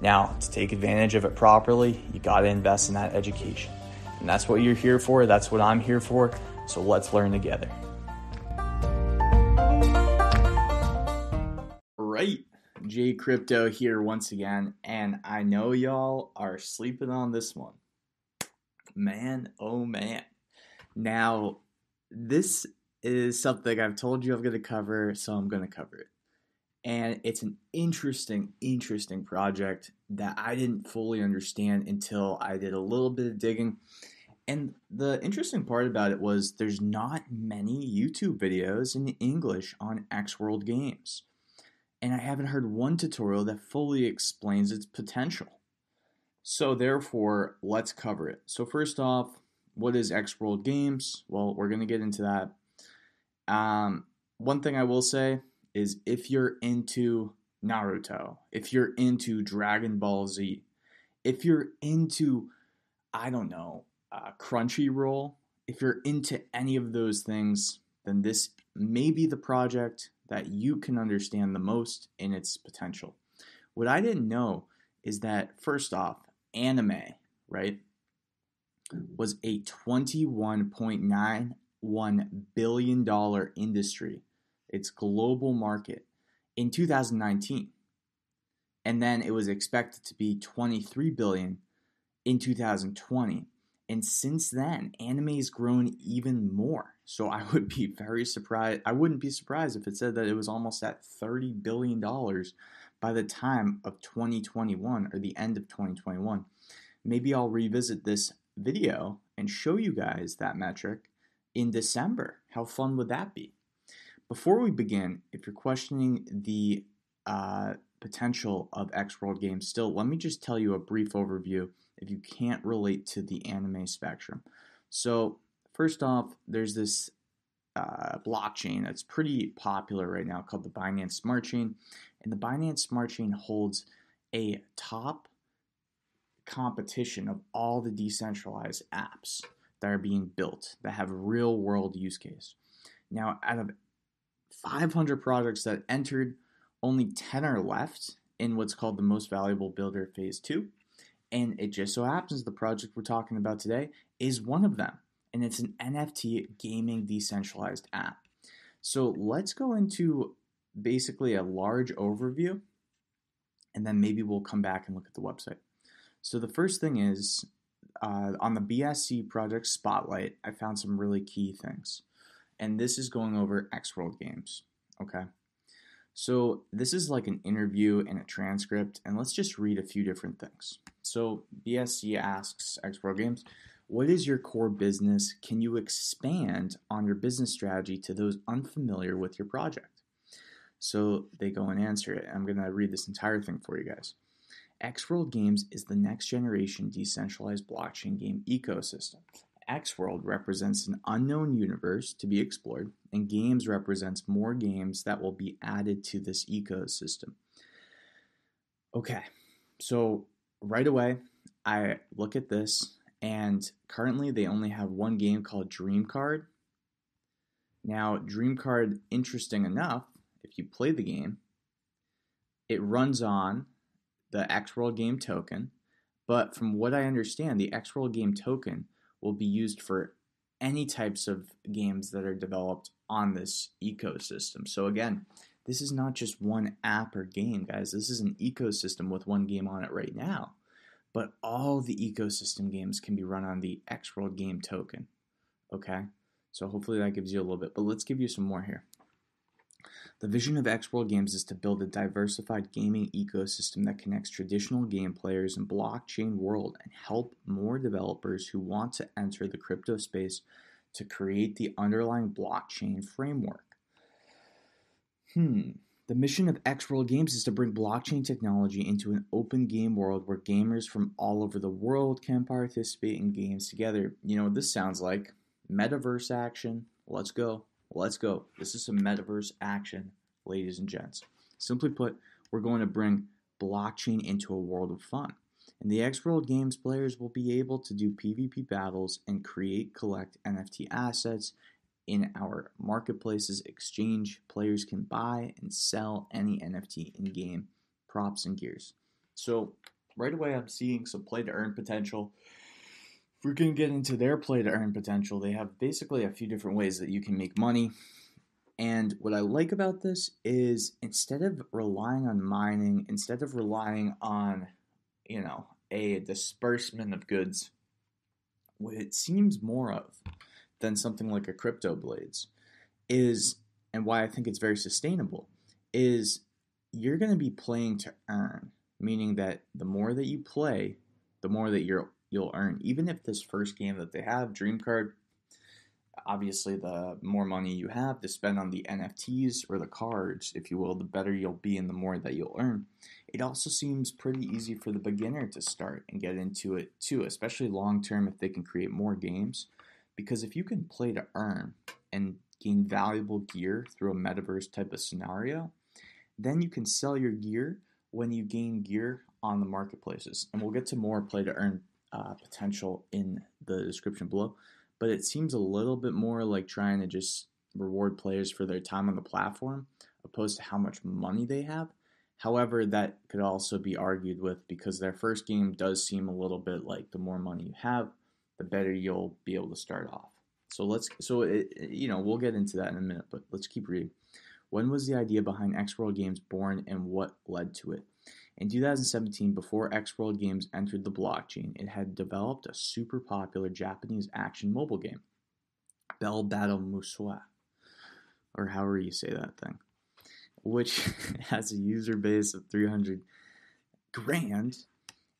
Now, to take advantage of it properly, you got to invest in that education. And that's what you're here for. That's what I'm here for. So let's learn together. Right. J Crypto here once again. And I know y'all are sleeping on this one. Man, oh man. Now, this is something I've told you I'm going to cover, so I'm going to cover it. And it's an interesting, interesting project that I didn't fully understand until I did a little bit of digging. And the interesting part about it was there's not many YouTube videos in English on X World Games. And I haven't heard one tutorial that fully explains its potential. So, therefore, let's cover it. So, first off, what is X World Games? Well, we're going to get into that. Um, one thing I will say is if you're into Naruto, if you're into Dragon Ball Z, if you're into, I don't know, uh, Crunchyroll, if you're into any of those things, then this may be the project that you can understand the most in its potential. What I didn't know is that, first off, anime, right? was a $21.91 billion industry, its global market, in 2019. And then it was expected to be 23 billion in 2020. And since then, anime has grown even more. So I would be very surprised. I wouldn't be surprised if it said that it was almost at $30 billion by the time of 2021 or the end of 2021. Maybe I'll revisit this video and show you guys that metric in December. How fun would that be? Before we begin, if you're questioning the uh, potential of X World Games still, let me just tell you a brief overview if you can't relate to the anime spectrum. So, first off, there's this uh, blockchain that's pretty popular right now called the Binance Smart Chain. And the Binance Smart Chain holds a top competition of all the decentralized apps that are being built that have real world use case. Now, out of 500 projects that entered, only 10 are left in what's called the most valuable builder phase 2. And it just so happens the project we're talking about today is one of them. And it's an NFT gaming decentralized app. So let's go into basically a large overview and then maybe we'll come back and look at the website. So the first thing is uh, on the BSC project Spotlight, I found some really key things. And this is going over X World games. Okay. So this is like an interview and a transcript, and let's just read a few different things. So BSC asks X World Games, what is your core business? Can you expand on your business strategy to those unfamiliar with your project? So they go and answer it. I'm going to read this entire thing for you guys. X World Games is the next generation decentralized blockchain game ecosystem. Xworld represents an unknown universe to be explored, and Games represents more games that will be added to this ecosystem. Okay, so right away, I look at this, and currently they only have one game called Dream Card. Now, Dream Card, interesting enough, if you play the game, it runs on the X World Game token. But from what I understand, the X World Game token will be used for any types of games that are developed on this ecosystem. So again, this is not just one app or game, guys. This is an ecosystem with one game on it right now. But all the ecosystem games can be run on the X World Game token. Okay? So hopefully that gives you a little bit. But let's give you some more here. The vision of X World Games is to build a diversified gaming ecosystem that connects traditional game players and blockchain world and help more developers who want to enter the crypto space to create the underlying blockchain framework. Hmm, The mission of X World Games is to bring blockchain technology into an open game world where gamers from all over the world can participate in games together. You know what this sounds like? Metaverse action. Let's go. Let's go. This is some metaverse action, ladies and gents. Simply put, we're going to bring blockchain into a world of fun. In the X World Games, players will be able to do PvP battles and create, collect NFT assets in our marketplaces exchange, players can buy and sell any NFT in game props and gears. So, right away, I'm seeing some play to earn potential. We're going to get into their play to earn potential, they have basically a few different ways that you can make money. And what I like about this is instead of relying on mining, instead of relying on, you know, a disbursement of goods, what it seems more of than something like a crypto blades is and why I think it's very sustainable is you're going to be playing to earn meaning that the more that you play the more that you're you'll earn. Even if this first game that they have dream card obviously the more money you have to spend on the NFTs or the cards if you will the better you'll be and the more that you'll earn. It also seems pretty easy for the beginner to start and get into it too especially long term if they can create more games. Because if you can play to earn and gain valuable gear through a metaverse type of scenario, then you can sell your gear when you gain gear on the marketplaces. And we'll get to more play to earn uh, potential in the description below. But it seems a little bit more like trying to just reward players for their time on the platform opposed to how much money they have. However, that could also be argued with because their first game does seem a little bit like the more money you have, the better you'll be able to start off. So let's so it, you know we'll get into that in a minute, but let's keep reading. When was the idea behind X World Games born and what led to it? In 2017, before X World Games entered the blockchain, it had developed a super popular Japanese action mobile game, Bell Battle Musou, or however you say that thing, which has a user base of 300 grand.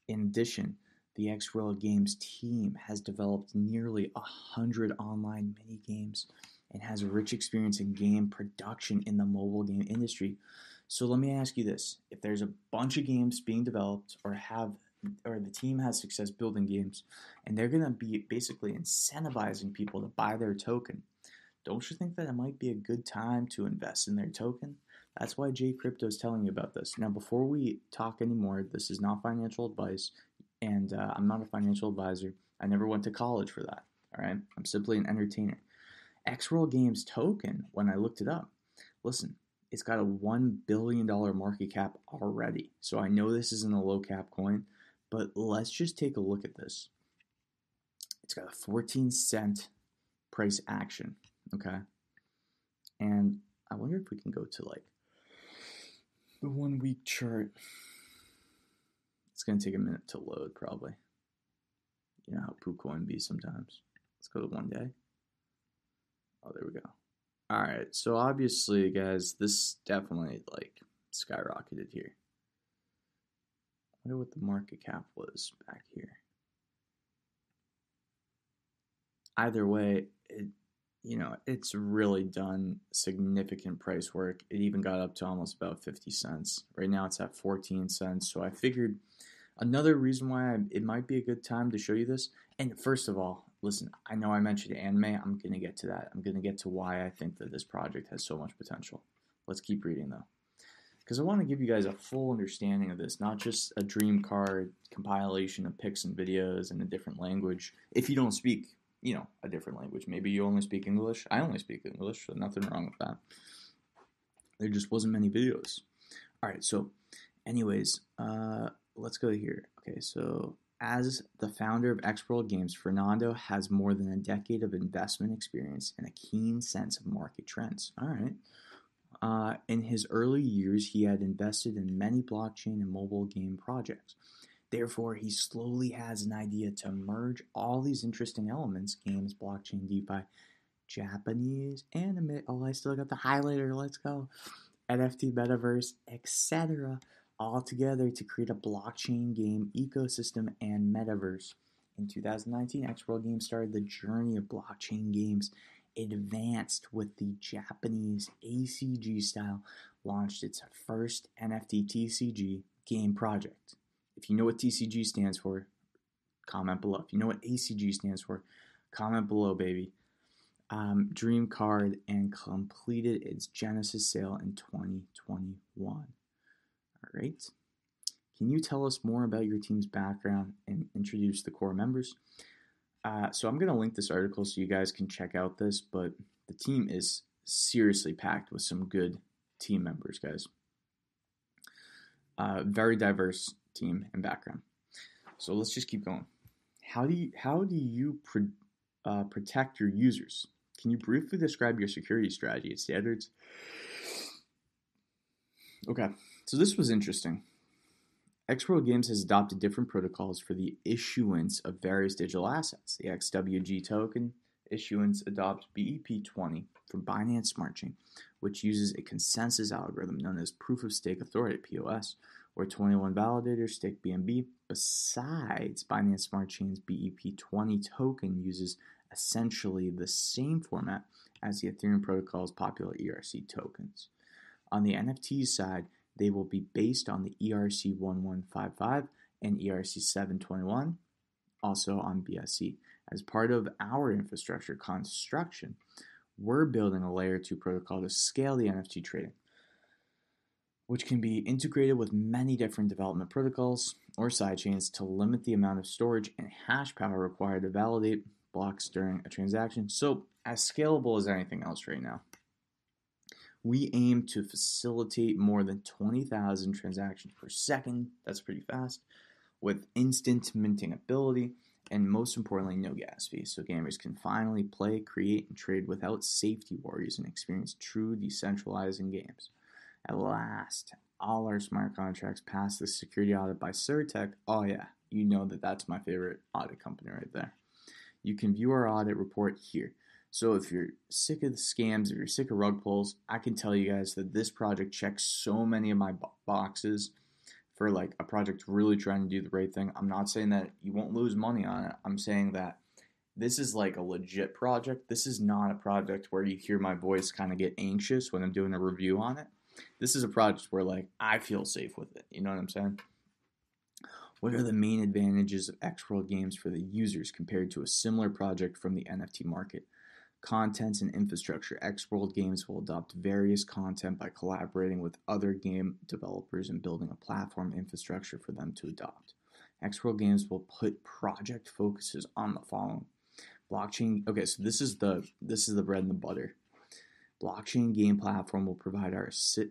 In addition, the X World Games team has developed nearly a hundred online mini games and has a rich experience in game production in the mobile game industry. So let me ask you this: If there's a bunch of games being developed, or have, or the team has success building games, and they're gonna be basically incentivizing people to buy their token, don't you think that it might be a good time to invest in their token? That's why J Crypto is telling you about this. Now, before we talk anymore, this is not financial advice and uh, I'm not a financial advisor. I never went to college for that. All right, I'm simply an entertainer. X World Games token, when I looked it up, listen, it's got a one billion dollar market cap already. So I know this isn't a low cap coin, but let's just take a look at this. It's got a 14 cent price action. Okay, and I wonder if we can go to like the one week chart. It's going to take a minute to load, probably. You know how PooCoin be sometimes. Let's go to one day. Oh, there we go. All right, so obviously, guys, this definitely like skyrocketed here. I wonder what the market cap was back here. Either way, it you know, it's really done significant price work. It even got up to almost about 50 cents. Right now it's at 14 cents. So I figured another reason why I, it might be a good time to show you this. And first of all, listen, I know I mentioned anime. I'm going to get to that. I'm going to get to why I think that this project has so much potential. Let's keep reading though. Because I want to give you guys a full understanding of this, not just a dream card compilation of pics and videos in a different language. If you don't speak you know, a different language. Maybe you only speak English. I only speak English, so nothing wrong with that. There just wasn't many videos. All right, so, anyways, uh, let's go here. Okay, so as the founder of X World Games, Fernando has more than a decade of investment experience and a keen sense of market trends. All right. Uh, in his early years, he had invested in many blockchain and mobile game projects. Therefore, he slowly has an idea to merge all these interesting elements games, blockchain, DeFi, Japanese, anime. Oh, I still got the highlighter. Let's go. NFT, metaverse, etc. all together to create a blockchain game ecosystem and metaverse. In 2019, X World Games started the journey of blockchain games. Advanced with the Japanese ACG style launched its first NFT TCG game project. If you know what TCG stands for, comment below. If you know what ACG stands for, comment below, baby. Um, Dream Card and completed its Genesis sale in 2021. All right. Can you tell us more about your team's background and introduce the core members? Uh, so I'm going to link this article so you guys can check out this, but the team is seriously packed with some good team members, guys. Uh, very diverse team and background. So let's just keep going. How do you how do you pro, uh, protect your users? Can you briefly describe your security strategy and standards? Okay, so this was interesting. Xworld Games has adopted different protocols for the issuance of various digital assets. The XWG token issuance adopts BEP20 from Binance Smart Chain, which uses a consensus algorithm known as Proof of Stake Authority (POS), where 21 validators stake BNB. Besides, Binance Smart Chain's BEP20 token uses essentially the same format as the Ethereum protocol's popular ERC tokens. On the NFT side, they will be based on the ERC 1155 and ERC 721, also on BSC. As part of our infrastructure construction, we're building a layer 2 protocol to scale the NFT trading, which can be integrated with many different development protocols or sidechains to limit the amount of storage and hash power required to validate blocks during a transaction. So, as scalable as anything else right now. We aim to facilitate more than 20,000 transactions per second. That's pretty fast. With instant minting ability, and most importantly, no gas fees. So gamers can finally play, create, and trade without safety worries and experience true decentralizing games. At last, all our smart contracts pass the security audit by CertiK. Oh, yeah, you know that that's my favorite audit company right there. You can view our audit report here. So if you're sick of the scams, if you're sick of rug pulls, I can tell you guys that this project checks so many of my boxes for like a project really trying to do the right thing. I'm not saying that you won't lose money on it. I'm saying that this is like a legit project. This is not a project where you hear my voice kind of get anxious when I'm doing a review on it. This is a project where like I feel safe with it. You know what I'm saying? What are the main advantages of X World games for the users compared to a similar project from the NFT market? Contents and infrastructure. Xworld Games will adopt various content by collaborating with other game developers and building a platform infrastructure for them to adopt. Xworld Games will put project focuses on the following. Blockchain. Okay, so this is the this is the bread and the butter. Blockchain game platform will provide our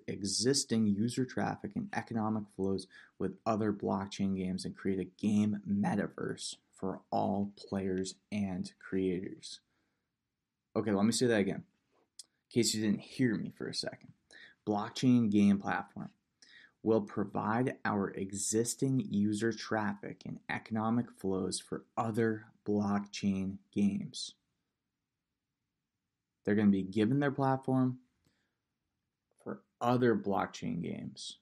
existing user traffic and economic flows with other blockchain games and create a game metaverse for all players and creators. Okay, let me say that again, in case you didn't hear me for a second. Blockchain game platform will provide our existing user traffic and economic flows for other blockchain games. They're going to be given their platform for other blockchain games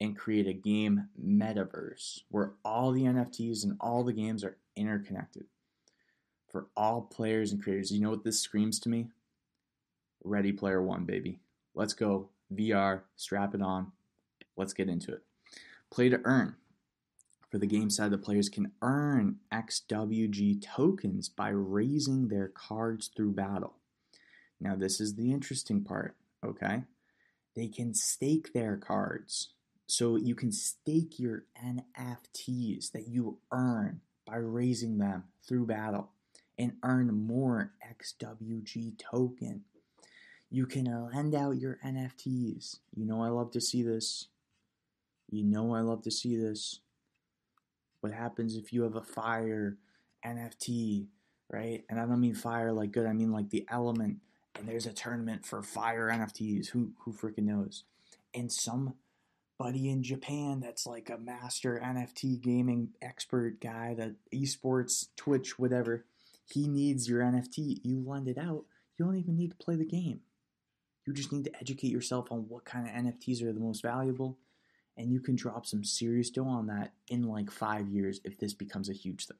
and create a game metaverse where all the NFTs and all the games are interconnected for all players and creators. You know what this screams to me? Ready Player One, baby. Let's go. VR, strap it on. Let's get into it. Play to earn. For the game side, the players can earn XWG tokens by raising their cards through battle. Now, this is the interesting part, okay? They can stake their cards. So you can stake your NFTs that you earn by raising them through battle and earn more XWG token. You can uh, lend out your NFTs. You know I love to see this. You know I love to see this. What happens if you have a fire NFT, right? And I don't mean fire like good, I mean like the element. And there's a tournament for fire NFTs. Who who freaking knows? And somebody in Japan that's like a master NFT gaming expert guy, that esports, Twitch, whatever. He needs your NFT. You lend it out. You don't even need to play the game. You just need to educate yourself on what kind of NFTs are the most valuable and you can drop some serious dough on that in like five years if this becomes a huge thing.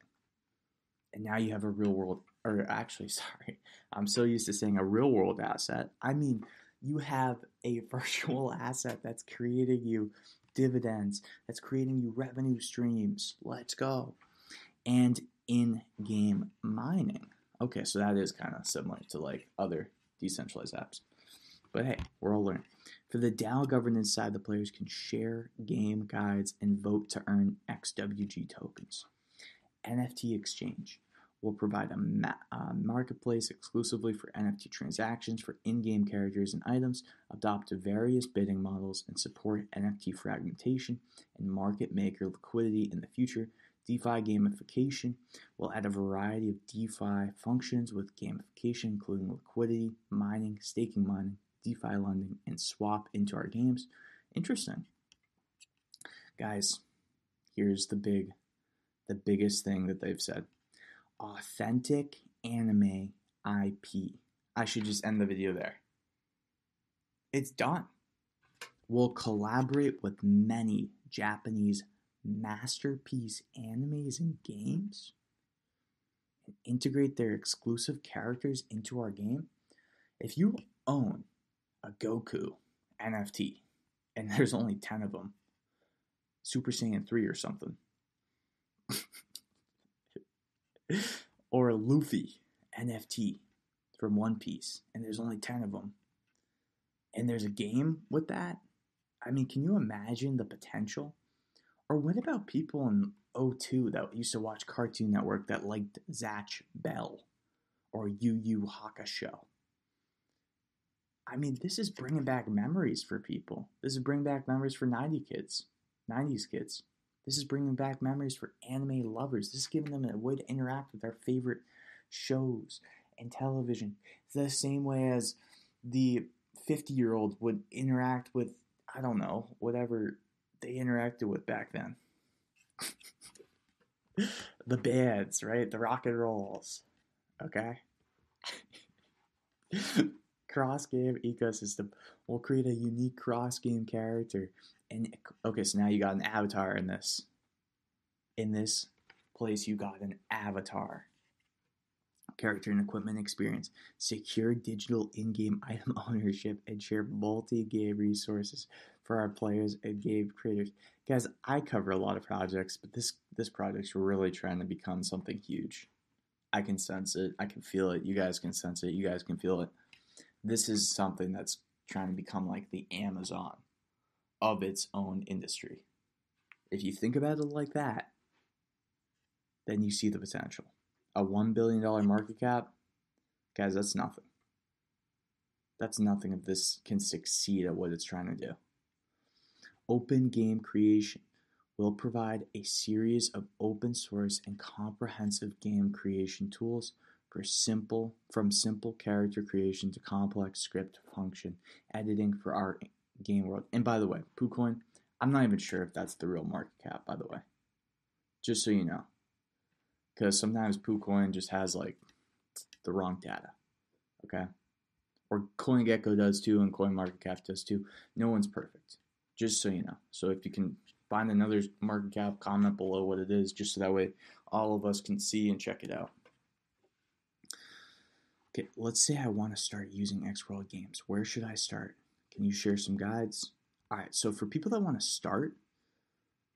And now you have a real world, or actually, sorry, I'm so used to saying a real world asset. I mean, You have a virtual asset that's creating you dividends, that's creating you revenue streams. Let's go. And in game mining. Okay, so that is kind of similar to like other decentralized apps. But hey, we're all learning. For the DAO governance side, the players can share game guides and vote to earn XWG tokens. NFT Exchange will provide a ma- uh, marketplace exclusively for NFT transactions for in game characters and items, adopt various bidding models, and support NFT fragmentation and market maker liquidity in the future. DeFi gamification will add a variety of DeFi functions with gamification, including liquidity, mining, staking mining, DeFi lending, and swap into our games. Interesting. Guys, here's the big, the biggest thing that they've said authentic anime IP. I should just end the video there. It's done. We'll collaborate with many Japanese masterpiece animes and games and integrate their exclusive characters into our game. If you own a Goku NFT and there's only 10 of them, Super Saiyan 3 or something. or a Luffy NFT from One Piece, and there's only 10 of them. And there's a game with that? I mean, can you imagine the potential? Or what about people in 02 that used to watch Cartoon Network that liked Zatch Bell or Yu Yu Hakusho? I mean, this is bringing back memories for people. This is bringing back memories for 90 kids, 90s kids. This is bringing back memories for anime lovers. This is giving them a way to interact with their favorite shows and television. The same way as the 50 year old would interact with, I don't know, whatever they interacted with back then. the bands, right? The rock and rolls. Okay? cross game ecosystem. We'll create a unique cross game character. And okay, so now you got an avatar in this. In this place, you got an avatar. Character and equipment experience, secure digital in game item ownership, and share multi game resources for our players and game creators. Guys, I cover a lot of projects, but this this project's really trying to become something huge. I can sense it. I can feel it. You guys can sense it. You guys can feel it this is something that's trying to become like the Amazon of its own industry. If you think about it like that, then you see the potential. A $1 billion market cap, guys, that's nothing. That's nothing if this can succeed at what it's trying to do. Open Game Creation will provide a series of open source and comprehensive game creation tools for simple from simple character creation to complex script function editing for our game world. And by the way, PooCoin, I'm not even sure if that's the real market cap, by the way. Just so you know. Because sometimes PooCoin just has like the wrong data. Okay? Or CoinGecko does too, and CoinMarketCap does too. No one's perfect. Just so you know. So if you can find another market cap, comment below what it is, just so that way all of us can see and check it out. Okay, let's say I want to start using Xworld games. Where should I start? Can you share some guides? All right, so for people that want to start,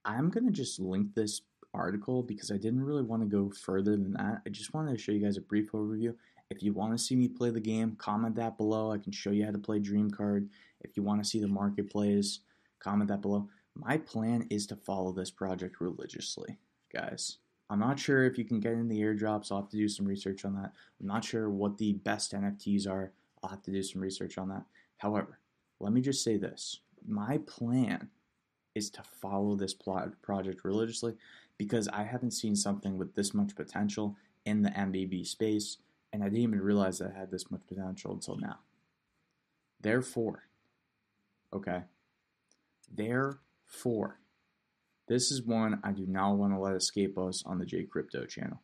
I'm going to just link this article because I didn't really want to go further than that. I just wanted to show you guys a brief overview. If you want to see me play the game, comment that below. I can show you how to play Dream Card. If you want to see the marketplace, comment that below. My plan is to follow this project religiously, guys. I'm not sure if you can get in the airdrops. I'll have to do some research on that. I'm not sure what the best NFTs are. I'll have to do some research on that. However, let me just say this my plan is to follow this project religiously because I haven't seen something with this much potential in the MVB space, and I didn't even realize that I had this much potential until now. Therefore, okay, therefore, this is one I do not want to let escape us on the J Crypto channel.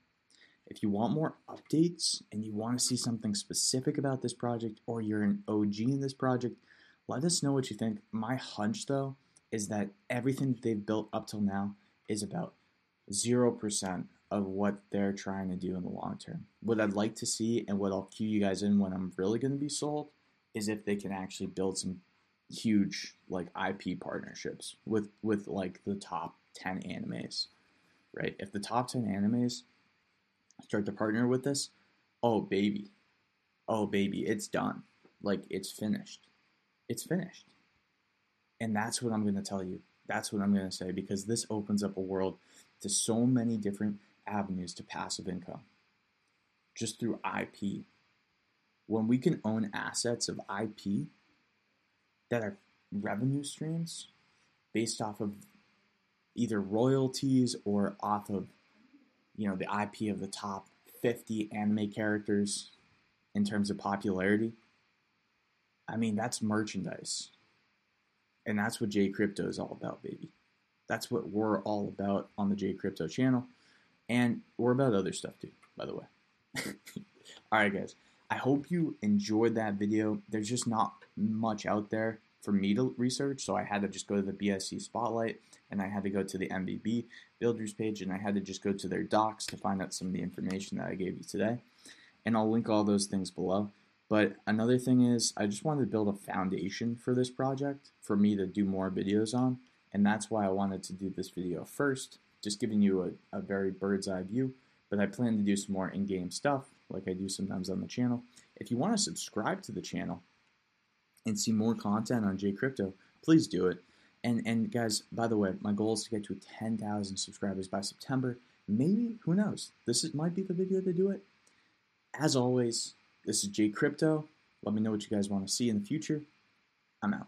If you want more updates and you want to see something specific about this project or you're an OG in this project, let us know what you think. My hunch, though, is that everything they've built up till now is about 0% of what they're trying to do in the long term. What I'd like to see and what I'll cue you guys in when I'm really going to be sold is if they can actually build some huge like IP partnerships with with like the top 10 animes, right? If the top 10 animes start to partner with this, oh baby. Oh baby, it's done. Like it's finished. It's finished. And that's what I'm going to tell you. That's what I'm going to say because this opens up a world to so many different avenues to passive income just through IP. When we can own assets of IP that are revenue streams based off of either royalties or off of you know the IP of the top 50 anime characters in terms of popularity. I mean, that's merchandise. And that's what J Crypto is all about, baby. That's what we're all about on the J Crypto channel. And we're about other stuff too, by the way. all right, guys. I hope you enjoyed that video. There's just not much out there for me to research, so I had to just go to the BSC Spotlight and I had to go to the MVB builders page and I had to just go to their docs to find out some of the information that I gave you today. And I'll link all those things below. But another thing is, I just wanted to build a foundation for this project for me to do more videos on. And that's why I wanted to do this video first, just giving you a, a very bird's eye view. But I plan to do some more in game stuff, like I do sometimes on the channel. If you want to subscribe to the channel and see more content on J Crypto, please do it. And and guys, by the way, my goal is to get to 10,000 subscribers by September. Maybe, who knows? This is, might be the video to do it. As always, this is J Crypto. Let me know what you guys want to see in the future. I'm out.